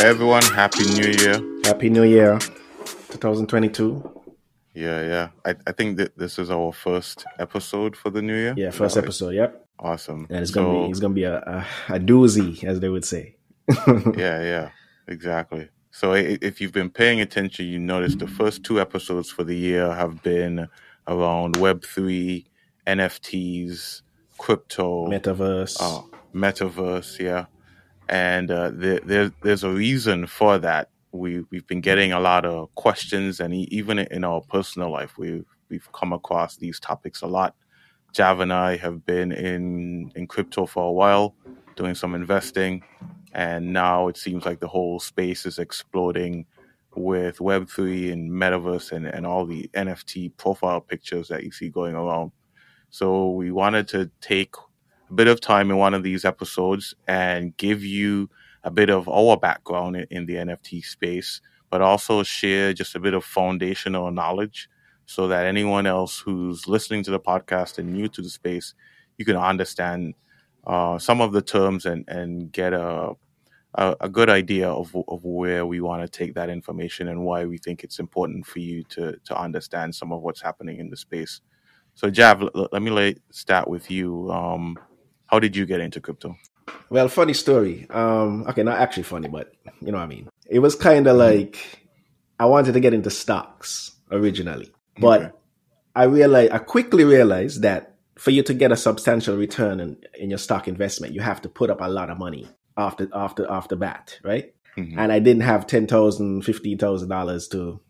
Everyone, happy new year. Happy New Year, 2022. Yeah, yeah. I, I think that this is our first episode for the new year. Yeah, first episode. Yep, Awesome. and it's So, gonna be it's gonna be a, a a doozy, as they would say. yeah, yeah, exactly. So if you've been paying attention, you notice the first two episodes for the year have been around Web3, NFTs, crypto, Metaverse. uh, metaverse, yeah. And uh, there, there, there's a reason for that. We we've been getting a lot of questions, and even in our personal life, we've we've come across these topics a lot. Jav and I have been in in crypto for a while, doing some investing, and now it seems like the whole space is exploding with Web three and metaverse and, and all the NFT profile pictures that you see going around. So we wanted to take a bit of time in one of these episodes and give you a bit of our background in, in the NFT space, but also share just a bit of foundational knowledge so that anyone else who's listening to the podcast and new to the space, you can understand uh, some of the terms and, and get a, a, a good idea of, of where we want to take that information and why we think it's important for you to, to understand some of what's happening in the space. So, Jav, l- l- let me lay, start with you. Um, how did you get into crypto? Well, funny story. Um, okay, not actually funny, but you know what I mean. It was kind of like I wanted to get into stocks originally, but Okay. I realized I quickly realized that for you to get a substantial return in, in your stock investment, you have to put up a lot of money after after after bat, right? Mhm. And I didn't have ten thousand, fifteen thousand dollars to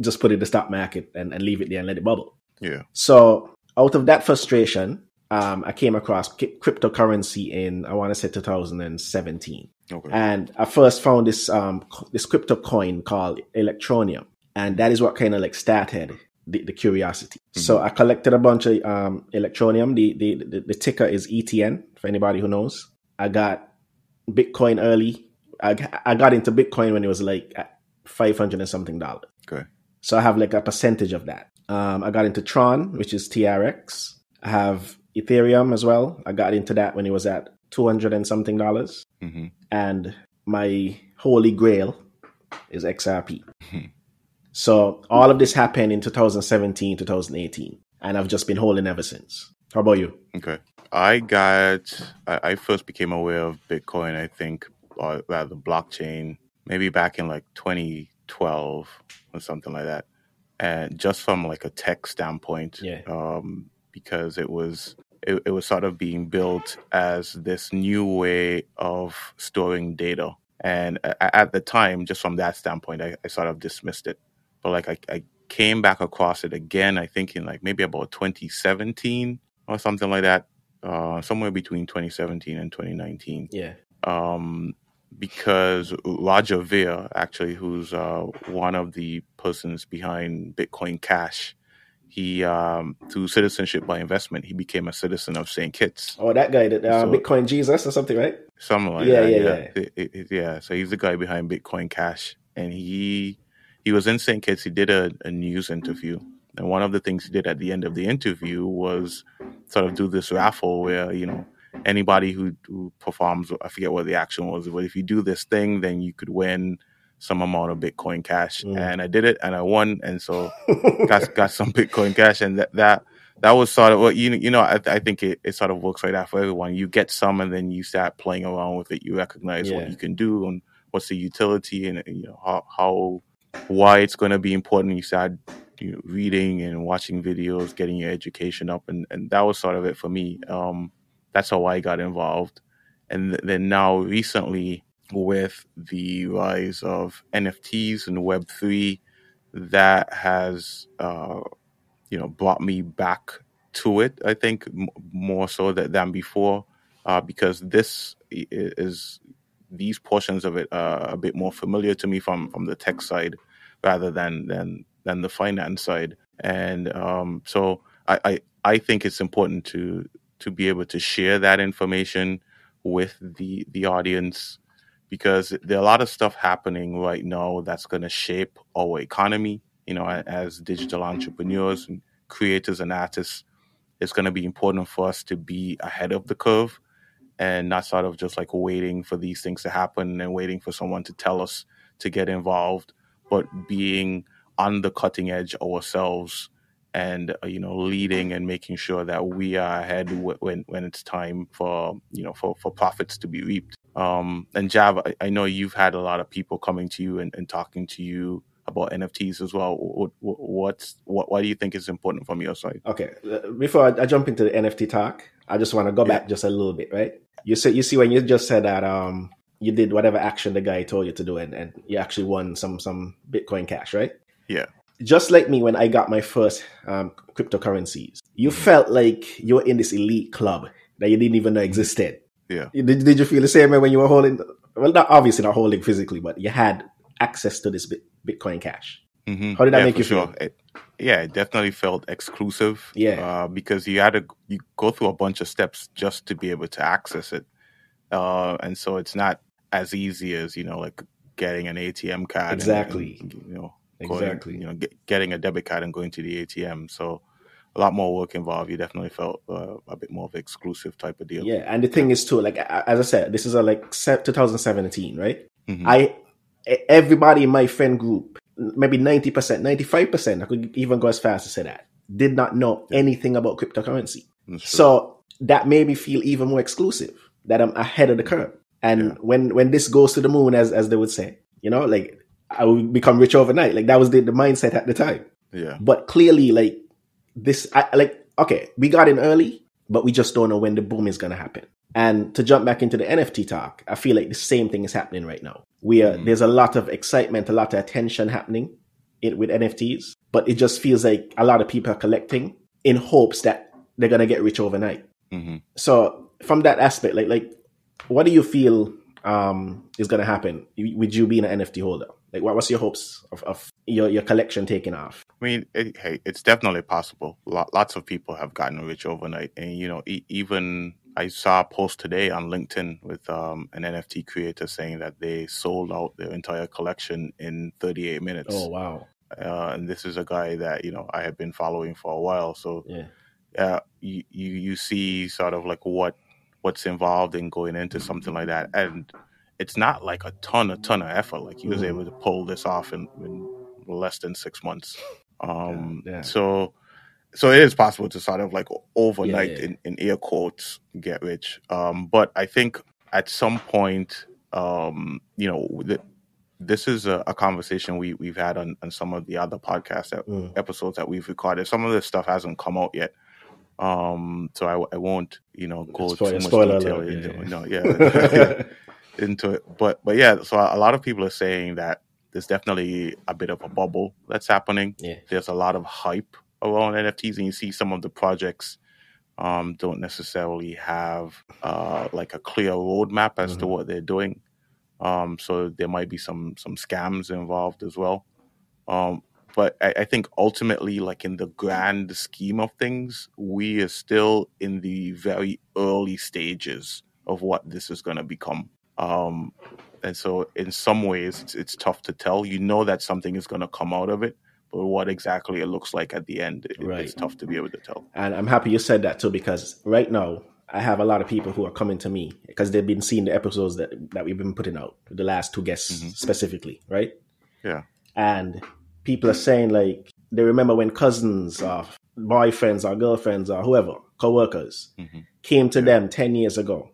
just put in the stock market and, and leave it there and let it bubble. Yeah. So out of that frustration, um, I came across ki- cryptocurrency in I want to say 2017, Okay. and I first found this um, this crypto coin called Electroneum, and that is what kind of like started the, the curiosity. So I collected a bunch of um, Electroneum. The, the the the ticker is ETN for anybody who knows. I got Bitcoin early. I, I got into Bitcoin when it was like 500 and something dollars. Okay. So I have like a percentage of that. Um, I got into Tron, which is TRX. I have Ethereum as well. I got into that when it was at 200 and something dollars. hmm And my holy grail is XRP. Mhm. So all of this happened in 2017, 2018. And I've just been holding ever since. How about you? Okay. I got, I, I first became aware of Bitcoin, I think, or rather blockchain, maybe back in like 2012 or something like that. And just from like a tech standpoint, Yeah. um, because it was, it, it was sort of being built as this new way of storing data. And at the time, just from that standpoint, I, I sort of dismissed it. But like I, I came back across it again, I think in like maybe about 2017 or something like that, uh, somewhere between 2017 and 2019. Yeah. Um, because Roger Ver, actually, who's uh, one of the persons behind Bitcoin Cash, he um, through citizenship by investment, he became a citizen of St. Kitts. Oh, that guy, that uh, So- Bitcoin Jesus or something, right? Something like Yeah, that. yeah, Yeah, yeah. It- it- yeah. So he's the guy behind Bitcoin Cash, and he he was in St. Kitts. He did a, a news interview, and one of the things he did at the end of the interview was sort of do this raffle where you know anybody who who performs, I forget what the action was, but if you do this thing, then you could win some amount of Bitcoin Cash. Mm. And I did it, and I won, and so got got some Bitcoin Cash, and that that that was sort of what you you know. I, I think it, it sort of works like that for everyone. You get some, and then you start playing around with it. You recognize Yeah. what you can do and what's the utility, and you know how how why it's going to be important. You start you know, reading and watching videos, getting your education up, and and that was sort of it for me. Um, that's how I got involved, and th- then now recently with the rise of NFTs and Web three, that has uh, you know brought me back to it. I think m- more so that, than before, uh, because this is these portions of it are a bit more familiar to me from from the tech side rather than than than the finance side. And um, so I, I I think it's important to to be able to share that information with the the audience because there are a lot of stuff happening right now that's going to shape our economy. You know, as digital entrepreneurs and creators and artists, it's going to be important for us to be ahead of the curve and not sort of just like waiting for these things to happen and waiting for someone to tell us to get involved, but being on the cutting edge ourselves and uh, you know leading and making sure that we are ahead when when it's time for you know for for profits to be reaped um and jav I, I know you've had a lot of people coming to you and, and talking to you about nfts as well what, what what's what why do you think is important from your side Okay, uh, before I, jump into the NFT talk, I just want to go Yeah. back just a little bit, right? You see, you see when you just said that um you did whatever action the guy told you to do, and, and you actually won some some Bitcoin cash, right? Yeah. Just like me when I got my first um, cryptocurrencies, you felt like you were in this elite club that you didn't even know existed. Yeah. Did, did you feel the same way when you were holding? Well, not obviously not holding physically, but you had access to this Bitcoin cash. Mm-hmm. How did that yeah, make you sure. feel? It, yeah, it definitely felt exclusive. Yeah. uh, because you had to you go through a bunch of steps just to be able to access it, uh, and so it's not as easy as you know like getting an ATM card. and- Exactly. and, you know, going- Exactly. you know, get, getting a debit card and going to the ATM. So a lot more work involved. You definitely felt uh, a bit more of an exclusive type of deal. Yeah, and the thing is too, like as I said, this is a like 2017, right? Mhm. I everybody in my friend group, maybe 90%, 95%, I could even go as fast as say that, did not know anything about cryptocurrency. So that made me feel even more exclusive, that I'm ahead of the curve. And Yeah. when when this goes to the moon, as as they would say, you know, like I will become rich overnight. Like that was the, the mindset at the time. yeah, But clearly, like this, I, like okay, we got in early, but we just don't know when the boom is going to happen. And to jump back into the NFT talk, I feel like the same thing is happening right now. We are, Mhm. there's a lot of excitement, a lot of attention happening it, with NFTs, but it just feels like a lot of people are collecting in hopes that they're going to get rich overnight. hmm So from that aspect, like like, what do you feel um, is going to happen with you being an NFT holder? Like, what was your hopes of, of your your collection taking off? I mean, it, hey, it's definitely possible. Lots of people have gotten rich overnight, and you know, e- even I saw a post today on LinkedIn with um, an NFT creator saying that they sold out their entire collection in 38 minutes. Oh wow, Uh, and this is a guy that you know I have been following for a while, so yeah. uh, you, you you see sort of like what what's involved in going into something like that, and it's not like a ton a ton of effort. Like he was Mhm. able to pull this off in, in less than six months. Um, Yeah, yeah. So so it is possible to sort of like overnight Yeah, yeah. In, in air quotes get rich. Um, but I think at some point, um, you know, th- this is a, a conversation we we've had on, on some of the other podcasts that Mm. episodes that we've recorded. Some of this stuff hasn't come out yet. Um, so I, I won't, you know, go Spoil- too much detail alert, into, yeah, no, yeah, into it. But but yeah, so a lot of people are saying that there's definitely a bit of a bubble that's happening. Yeah. There's a lot of hype around NFTs, and you see some of the projects um, don't necessarily have uh, like a clear roadmap as to Mhm. what they're doing. Um, so there might be some some scams involved as well. Um, but I, I think ultimately, like in the grand scheme of things, we are still in the very early stages of what this is going to become. Um, and so, in some ways, it's, it's tough to tell. You know that something is going to come out of it, but what exactly it looks like at the end, it, Right. it's tough to be able to tell. And I'm happy you said that too, because right now I have a lot of people who are coming to me because they've been seeing the episodes that that we've been putting out, the last two guests Mhm. specifically, right? Yeah. And people are saying like they remember when cousins or boyfriends or girlfriends or whoever, co-workers, Mhm. came to Yeah. them ten years ago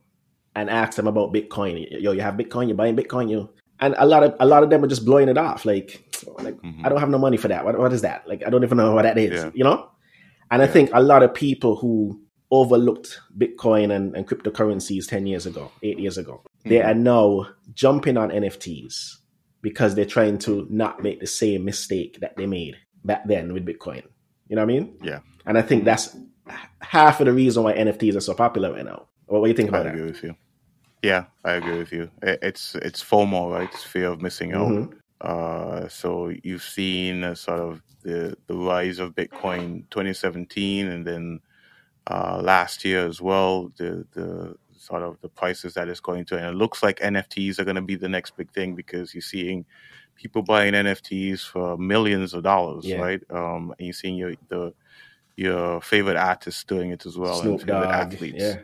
and ask them about Bitcoin. Yo, you have Bitcoin? You're buying Bitcoin? You and a lot of a lot of them are just blowing it off. Like, like Mhm. I don't have no money for that. What, what is that? Like, I don't even know what that is. Yeah. You know? And I think a lot of people who overlooked Bitcoin and, and cryptocurrencies 10 years ago, eight years ago, they Mhm. are now jumping on NFTs because they're trying to not make the same mistake that they made back then with Bitcoin. You know what I mean? Yeah. And I think that's half of the reason why NFTs are so popular right now. What, do you think I about that? with you. Yeah, I agree with you. It's it's FOMO, right? It's fear of missing out. Mhm. Uh, so you've seen sort of the the rise of Bitcoin 2017, and then uh, last year as well. The the sort of the prices that it's going to, and it looks like NFTs are going to be the next big thing because you're seeing people buying NFTs for millions of dollars, Yeah. right? Um, and you're seeing your the your favorite artists doing it as well, Snoop and favorite Dogg. athletes. Yeah.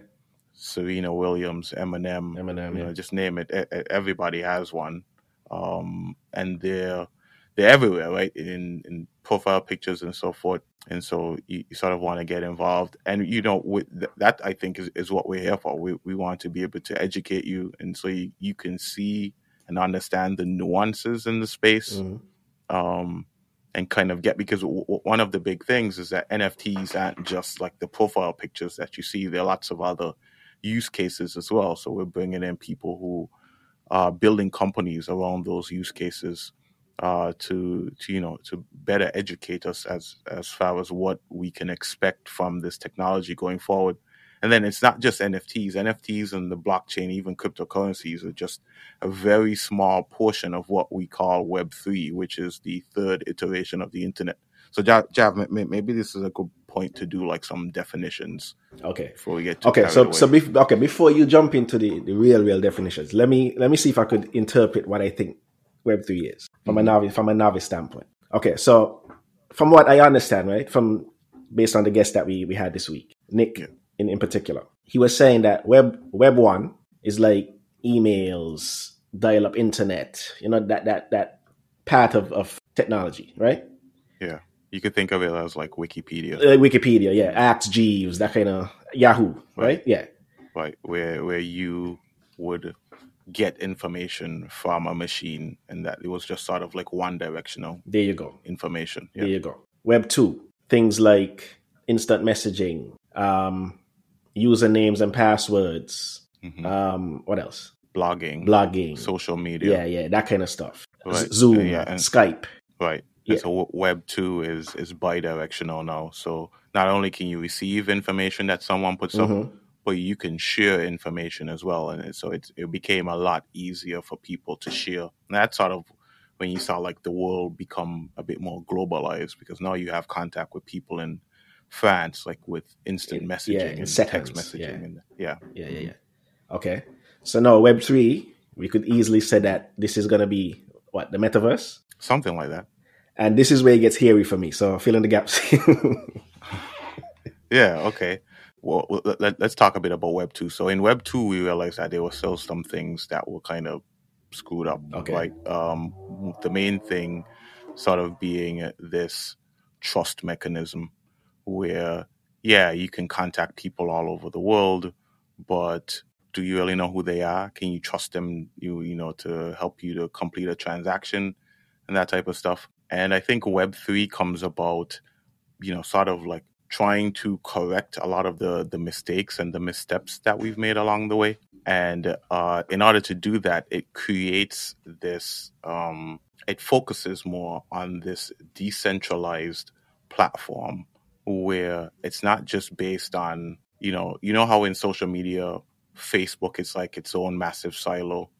Serena Williams, Eminem, Eminem, you yeah. know, just name it. Everybody has one, um, and they're they're everywhere, right? In in profile pictures and so forth. And so you, you sort of want to get involved, and you know, with th- that, I think is, is what we're here for. We we want to be able to educate you, and so you, you can see and understand the nuances in the space Mhm. um, and kind of get because w- w- one of the big things is that NFTs aren't just like the profile pictures that you see. There are lots of other use cases as well. So we're bringing in people who are building companies around those use cases uh, to to you know to better educate us as as far as what we can expect from this technology going forward. And then it's not just NFTs. NFTs and the blockchain, even cryptocurrencies, are just a very small portion of what we call Web three, which is the third iteration of the internet. So, Jav, Jav, may- may- maybe this is a good point to do like some definitions Okay. before we get to Okay, so away. so bef- okay, before you jump into the, the real real definitions, let me let me see if I could interpret what I think Web three is from a Mm-hmm. novice from a novice standpoint. Okay, so from what I understand, right, from based on the guest that we we had this week, Nick Yeah. in in particular, he was saying that Web Web one is like emails, dial up internet, you know that that that part of of technology, right? yeah, you could think of it as like Wikipedia, Uh, Wikipedia, yeah, Ask Jeeves, that kind of Yahoo, right? Yeah, right? Where where you would get information from a machine, and that it was just sort of like one directional there you go. information. There you go. Web two, things like instant messaging, um, usernames and passwords. Mhm. Um, what else? blogging, Blogging. social media, yeah, yeah, that kind of stuff. Right. Zoom, Uh, yeah, and- Skype. Right. Yeah. So Web two is is bidirectional now. So not only can you receive information that someone puts up, Mhm. but you can share information as well. And so it it became a lot easier for people to share. And that's sort of when you saw like the world become a bit more globalized because now you have contact with people in France, like with instant In- messaging yeah, in and seconds, text messaging. yeah. And yeah, Yeah, yeah, yeah. Okay. So now Web three, we could easily say that this is gonna be what the metaverse, something like that. And this is where it gets hairy for me. So fill in the gaps. Yeah, okay. Well, let, us talk a bit about Web 2. So in Web 2, we realized that there were still some things that were kind of screwed up. Okay. Like um, the main thing sort of being this trust mechanism where, yeah, you can contact people all over the world, but do you really know who they are? Can you trust them, you, you know, to help you to complete a transaction and that type of stuff? And I think Web 3 comes about, you know, sort of like trying to correct a lot of the the mistakes and the missteps that we've made along the way. And uh, in order to do that it creates this um, it focuses more on this decentralized platform where it's not just based on you know you know how in social media facebook is like its own massive silo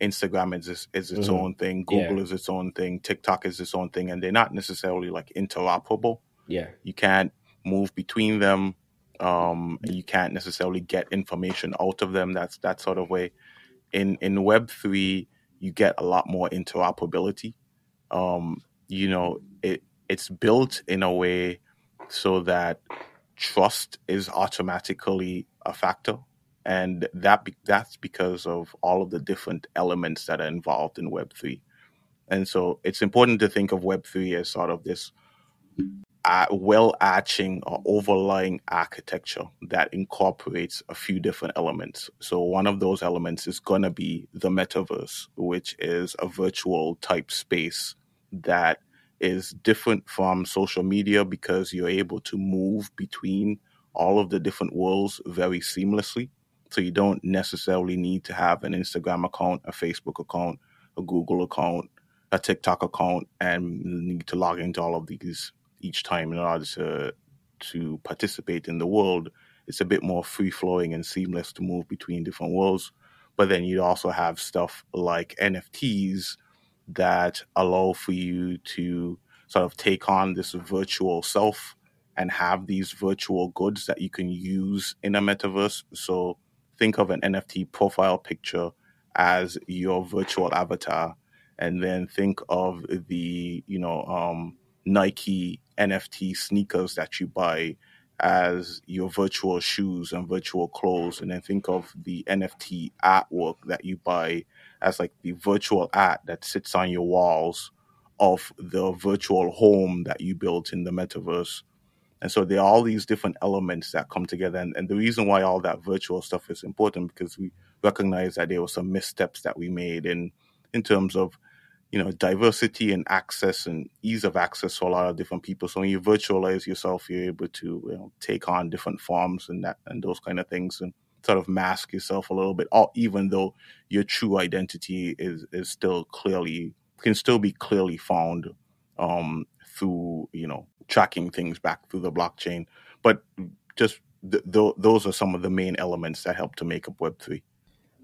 instagram is its, is its Mhm. own thing. Yeah. google is its own thing. Tiktok is its own thing and they're not necessarily like interoperable. Yeah. you can't move between them um you can't necessarily get information out of them. That's that sort of way. In in web 3 you get a lot more interoperability. Um you know it it's built in a way so that trust is automatically a factor and that be, that's because of all of the different elements that are involved in web 3 and so it's important to think of web 3 as sort of this uh, well arching or overlying architecture that incorporates a few different elements. So, one of those elements is going to be the metaverse, which is a virtual type space that is different from social media because you're able to move between all of the different worlds very seamlessly. So, you don't necessarily need to have an Instagram account, a Facebook account, a Google account, a TikTok account, and need to log into all of these each time in order to to participate in the world. It's a bit more free flowing and seamless to move between different worlds. But then you'd also have stuff like NFTs that allow for you to sort of take on this virtual self and have these virtual goods that you can use in a metaverse. So think of an NFT profile picture as your virtual avatar and then think of the, you know, um, Nike NFT sneakers that you buy as your virtual shoes and virtual clothes, and then think of the NFT artwork that you buy as like the virtual art that sits on your walls of the virtual home that you built in the metaverse. And so there are all these different elements that come together. And, and the reason why all that virtual stuff is important because we recognize that there were some missteps that we made in in terms of you know diversity and access and ease of access for a lot of different people. So when you virtualize yourself, you're able to you know, take on different forms and that and those kind of things and sort of mask yourself a little bit, even though your true identity is is still clearly can still be clearly found um, through you know tracking things back through the blockchain. But just th- th- those are some of the main elements that help to make up Web three.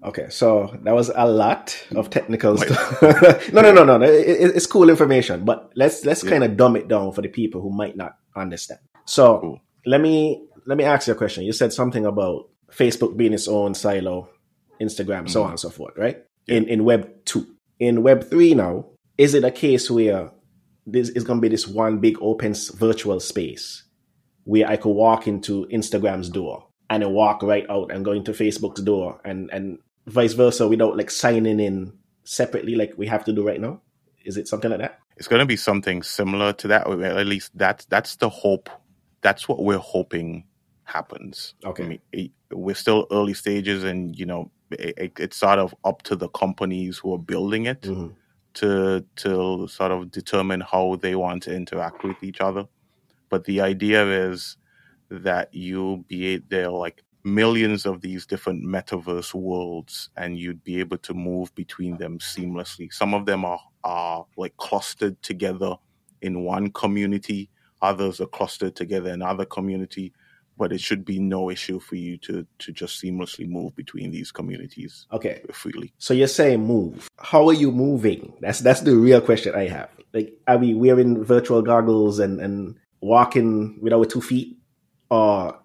Okay, so that was a lot of technical stuff. no, no, no, no, no. It, it's cool information, but let's let's yeah. kind of dumb it down for the people who might not understand. So cool. let me let me ask you a question. You said something about Facebook being its own silo, Instagram, mm-hmm. so on and so forth, right? Yeah. In in Web two, in Web three now, is it a case where this is going to be this one big open virtual space where I could walk into Instagram's door and then walk right out and go into Facebook's door and and vice versa without like signing in separately like we have to do right now? Is it something like that? It's going to be something similar to that, or at least that's that's the hope. That's what we're hoping happens. Okay, I mean, we're still early stages, and you know, it, it's sort of up to the companies who are building it mm-hmm. To to sort of determine how they want to interact with each other. But the idea is that you'll be there like millions of these different metaverse worlds and you'd be able to move between them seamlessly. Some of them are, are like clustered together in one community, others are clustered together in other community, but it should be no issue for you to to just seamlessly move between these communities. Okay. Freely. So you're saying move. How are you moving? That's that's the real question I have. Like are we wearing virtual goggles and, and walking with our two feet? Or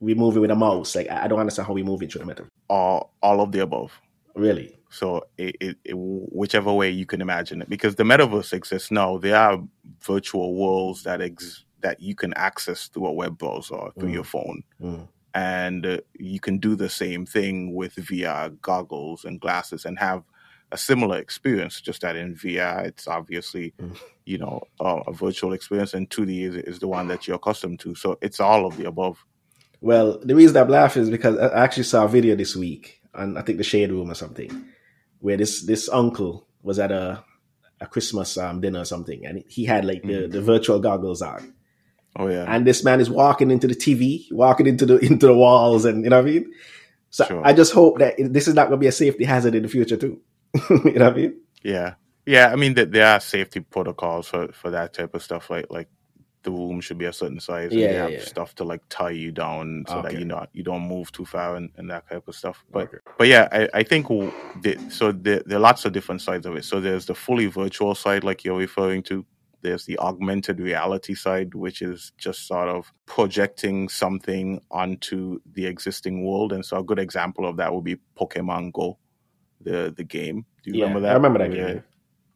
we move it with a mouse. Like I don't understand how we move into the metaverse. All all of the above. Really? So it, it, it, whichever way you can imagine it, because the metaverse exists now. There are virtual worlds that ex- that you can access through a web browser through mm. your phone, mm. and uh, you can do the same thing with VR goggles and glasses and have a similar experience. Just that in VR, it's obviously mm. you know uh, a virtual experience, and 2D is, is the one that you're accustomed to. So it's all of the above. Well, the reason I'm laughing is because I actually saw a video this week on I think the Shade Room or something, where this this uncle was at a a Christmas um, dinner or something, and he had like the, mm. the virtual goggles on. Oh yeah. And this man is walking into the TV, walking into the into the walls, and you know what I mean. So sure. I just hope that this is not going to be a safety hazard in the future too. you know what I mean? Yeah, yeah. I mean that there are safety protocols for for that type of stuff, like like the room should be a certain size and yeah, have yeah. stuff to like tie you down so okay. that you know you don't move too far and, and that type of stuff but okay. but yeah i, I think the, so there, there are lots of different sides of it so there's the fully virtual side like you're referring to there's the augmented reality side which is just sort of projecting something onto the existing world and so a good example of that would be pokemon go the the game do you yeah, remember that i remember that game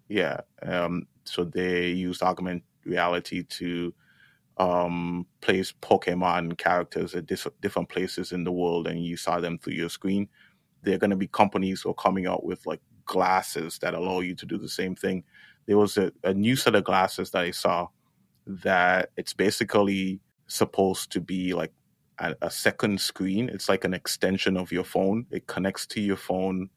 yeah um so they use augmented reality to um, place Pokemon characters at dis- different places in the world and you saw them through your screen. There are going to be companies who are coming out with like glasses that allow you to do the same thing. There was a, a new set of glasses that I saw that it's basically supposed to be like a, a second screen. It's like an extension of your phone. It connects to your phone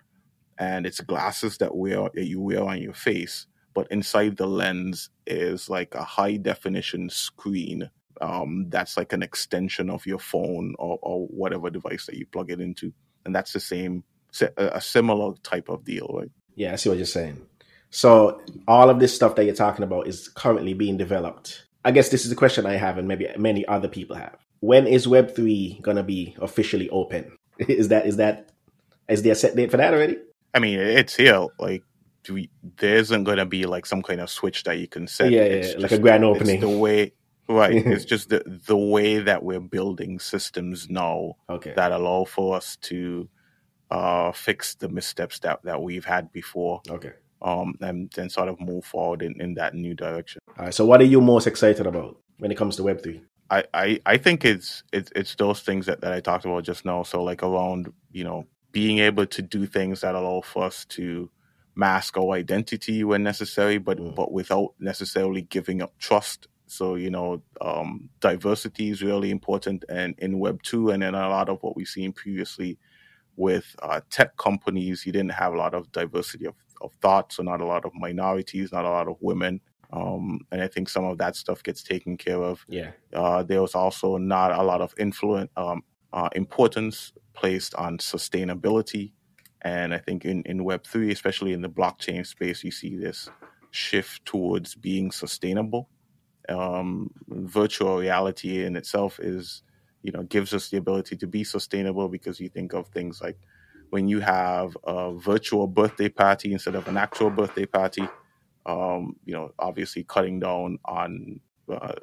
and it's glasses that wear that you wear on your face but inside the lens is like a high definition screen um, that's like an extension of your phone or, or whatever device that you plug it into. And that's the same, a similar type of deal, right? Yeah, I see what you're saying. So all of this stuff that you're talking about is currently being developed. I guess this is a question I have, and maybe many other people have. When is Web three gonna be officially open? Is that is that is there a set date for that already? I mean, it's here. Like we, there isn't going to be like some kind of switch that you can set. Yeah, yeah like a grand opening. the way, right? it's just the the way that we're building systems now okay. that allow for us to uh, fix the missteps that that we've had before. Okay. Um, and then sort of move forward in, in that new direction. All right. So, what are you most excited about when it comes to Web three? I, I, I think it's it's it's those things that, that I talked about just now. So like around you know being able to do things that allow for us to mask our identity when necessary, but Mm. but without necessarily giving up trust. So you know, um, diversity is really important, and in Web two, and in a lot of what we've seen previously with uh, tech companies, you didn't have a lot of diversity of, of thought, so not a lot of minorities, not a lot of women, um, and I think some of that stuff gets taken care of. Yeah. Uh, there was also not a lot of influence, um, uh, importance placed on sustainability. And I think in, in Web3, especially in the blockchain space, you see this shift towards being sustainable. Um, virtual reality in itself is, you know, gives us the ability to be sustainable because you think of things like when you have a virtual birthday party instead of an actual birthday party, um, you know, obviously cutting down on uh,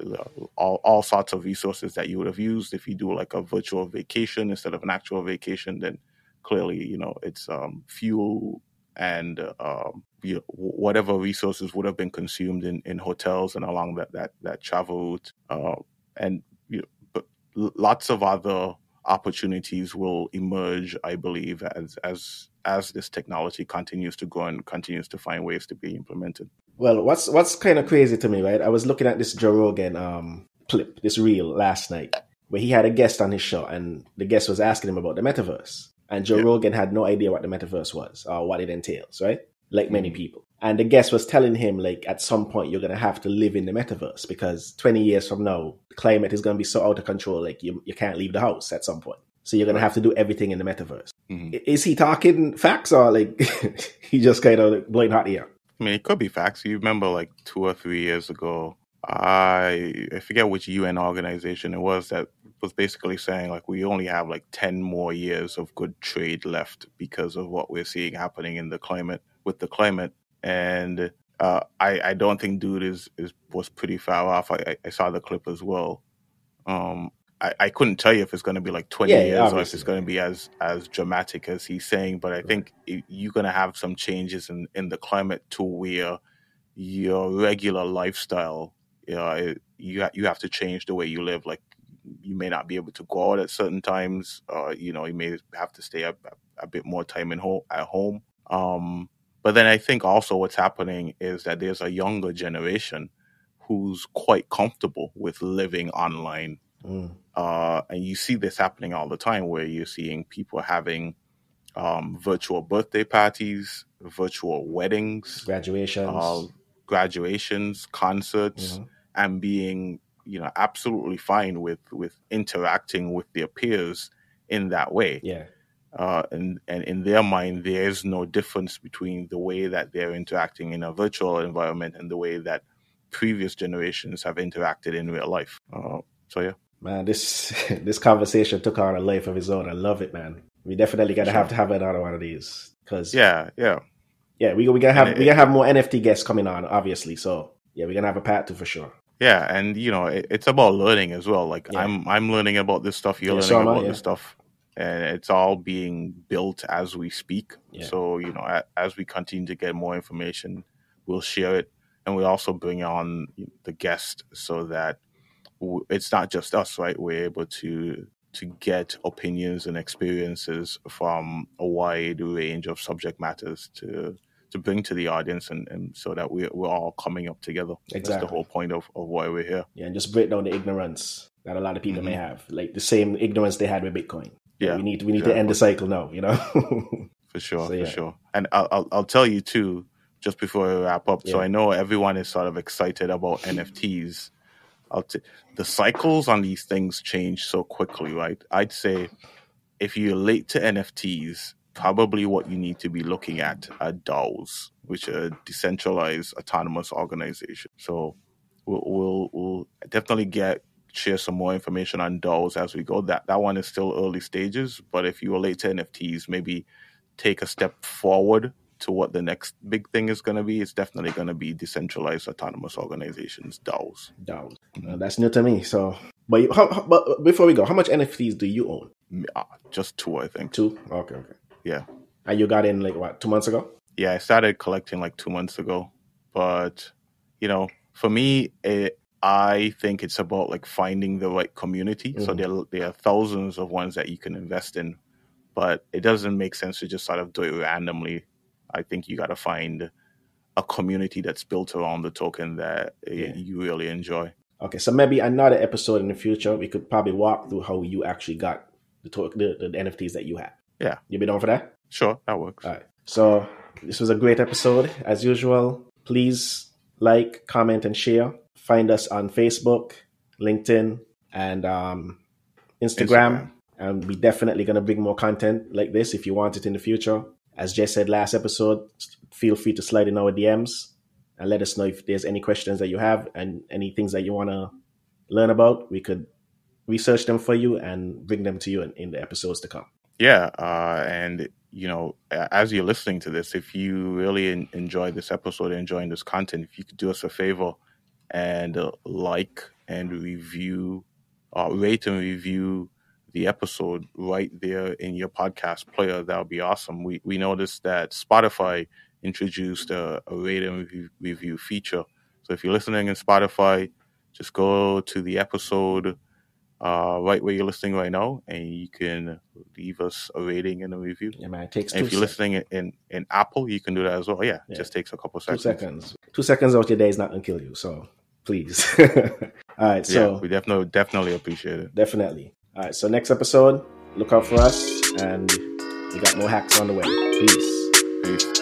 all, all sorts of resources that you would have used. If you do like a virtual vacation instead of an actual vacation then clearly you know it's um, fuel and um, you know, whatever resources would have been consumed in, in hotels and along that that, that travel route uh, and you know, lots of other opportunities will emerge i believe as as as this technology continues to grow and continues to find ways to be implemented Well, what's what's kind of crazy to me, right? I was looking at this Joe Rogan um, clip, this reel last night, where he had a guest on his show, and the guest was asking him about the metaverse, and Joe Yeah. Rogan had no idea what the metaverse was or what it entails, right? Like many people, and the guest was telling him, like, at some point you're gonna have to live in the metaverse because 20 years from now, the climate is gonna be so out of control, like you you can't leave the house at some point. So you're gonna have to do everything in the metaverse. Mhm. Is he talking facts or like he just kind of like blowing hot air? I mean, it could be facts. You remember, like two or three years ago, I I forget which UN organization it was that was basically saying like we only have like ten more years of good trade left because of what we're seeing happening in the climate with the climate, and uh, I I don't think dude is is was pretty far off. I I- saw the clip as well. Um, I, I couldn't tell you if it's going to be like 20 Yeah, years or if it's going to be as as dramatic as he's saying but i think i- you're going to have some changes in in the climate to where your regular lifestyle you know it, you ha- you have to change the way you live. Like you may not be able to go out at certain times or you know you may have to stay a, a bit more time in home at home. Um but then i think also what's happening is that there's a younger generation who's quite comfortable with living online Mm. uh, and you see this happening all the time where you're seeing people having um, virtual birthday parties, virtual weddings, Graduations. uh, graduations, concerts, Mhm. and being you know absolutely fine with with interacting with their peers in that way. Yeah. Uh, and and in their mind, there is no difference between the way that they're interacting in a virtual environment and the way that previous generations have interacted in real life. Uh, so yeah. Man, this this conversation took on a life of its own. I love it, man. We definitely gotta Sure. have to have another one of these because Yeah, yeah. yeah, we we gonna have And we gonna have more NFT guests coming on, obviously. So yeah, we're gonna have a part two for sure. Yeah, and you know, it, it's about learning as well. Like Yeah. I'm I'm learning about this stuff, you're Yeah, learning so I, about yeah. this stuff. And it's all being built as we speak. Yeah. So, you know, as we continue to get more information, we'll share it and we also bring on the guest so that it's not just us, right? We're able to to get opinions and experiences from a wide range of subject matters to to bring to the audience and, and so that we're, we're all coming up together. That's the whole point of, of why we're here. Yeah, and just break down the ignorance that a lot of people may Mhm. have, like the same ignorance they had with Bitcoin. Yeah, we need we need to end the cycle now. You know. for sure, So, yeah. for sure. And I'll, I'll I'll tell you too, just before we wrap up. So I know everyone is sort of excited about NFTs. I'll t- the cycles on these things change so quickly, right? I'd say if you're late to NFTs, probably what you need to be looking at are DAOs, which are decentralized autonomous organizations. So we'll, we'll, we'll definitely get share some more information on DAOs as we go. That that one is still early stages, but if you are late to NFTs, maybe take a step forward to what the next big thing is going to be. It's definitely going to be decentralized autonomous organizations, DAOs. Down. Uh, that's new to me. So, but you, how, how, but before we go, how much NFTs do you own? Mm, uh, Just two, I think. Two. Okay. Okay. Yeah. And you got in like what two months ago? yeah, I started collecting like two months ago, but you know, for me, it, I think it's about like finding the right community. So Mhm. there there are thousands of ones that you can invest in, but it doesn't make sense to just sort of do it randomly. I think you got to find a community that's built around the token that Yeah. you really enjoy. Okay, so maybe another episode in the future, we could probably walk through how you actually got the to- the, the NFTs that you have. Yeah. You be down for that? Sure, that works. All right. So this was a great episode. As usual, please like, comment, and share. Find us on Facebook, LinkedIn, and um, Instagram. Instagram. And we're definitely going to bring more content like this if you want it in the future. As Jess said last episode, feel free to slide in our DMs and let us know if there's any questions that you have and any things that you want to learn about. We could research them for you and bring them to you in, in the episodes to come. Yeah, uh, and you know, as you're listening to this, if you really enjoy this episode, and enjoying this content, if you could do us a favor and uh, like and review, uh, rate and review the episode right there in your podcast player, that would be awesome. We we noticed that Spotify introduced a, a rate and review, review feature. So if you're listening in Spotify, just go to the episode uh, right where you're listening right now, and you can leave us a rating and a review. Yeah, man, it takes if you're sec- listening in, in, in Apple, you can do that as well. Yeah, Yeah. it just takes a couple two seconds. seconds. Two seconds out your day is not going to kill you. So please. All right. So yeah, we definitely definitely appreciate it. Definitely. All right. So next episode, look out for us, and we got more hacks on the way. Peace. Peace.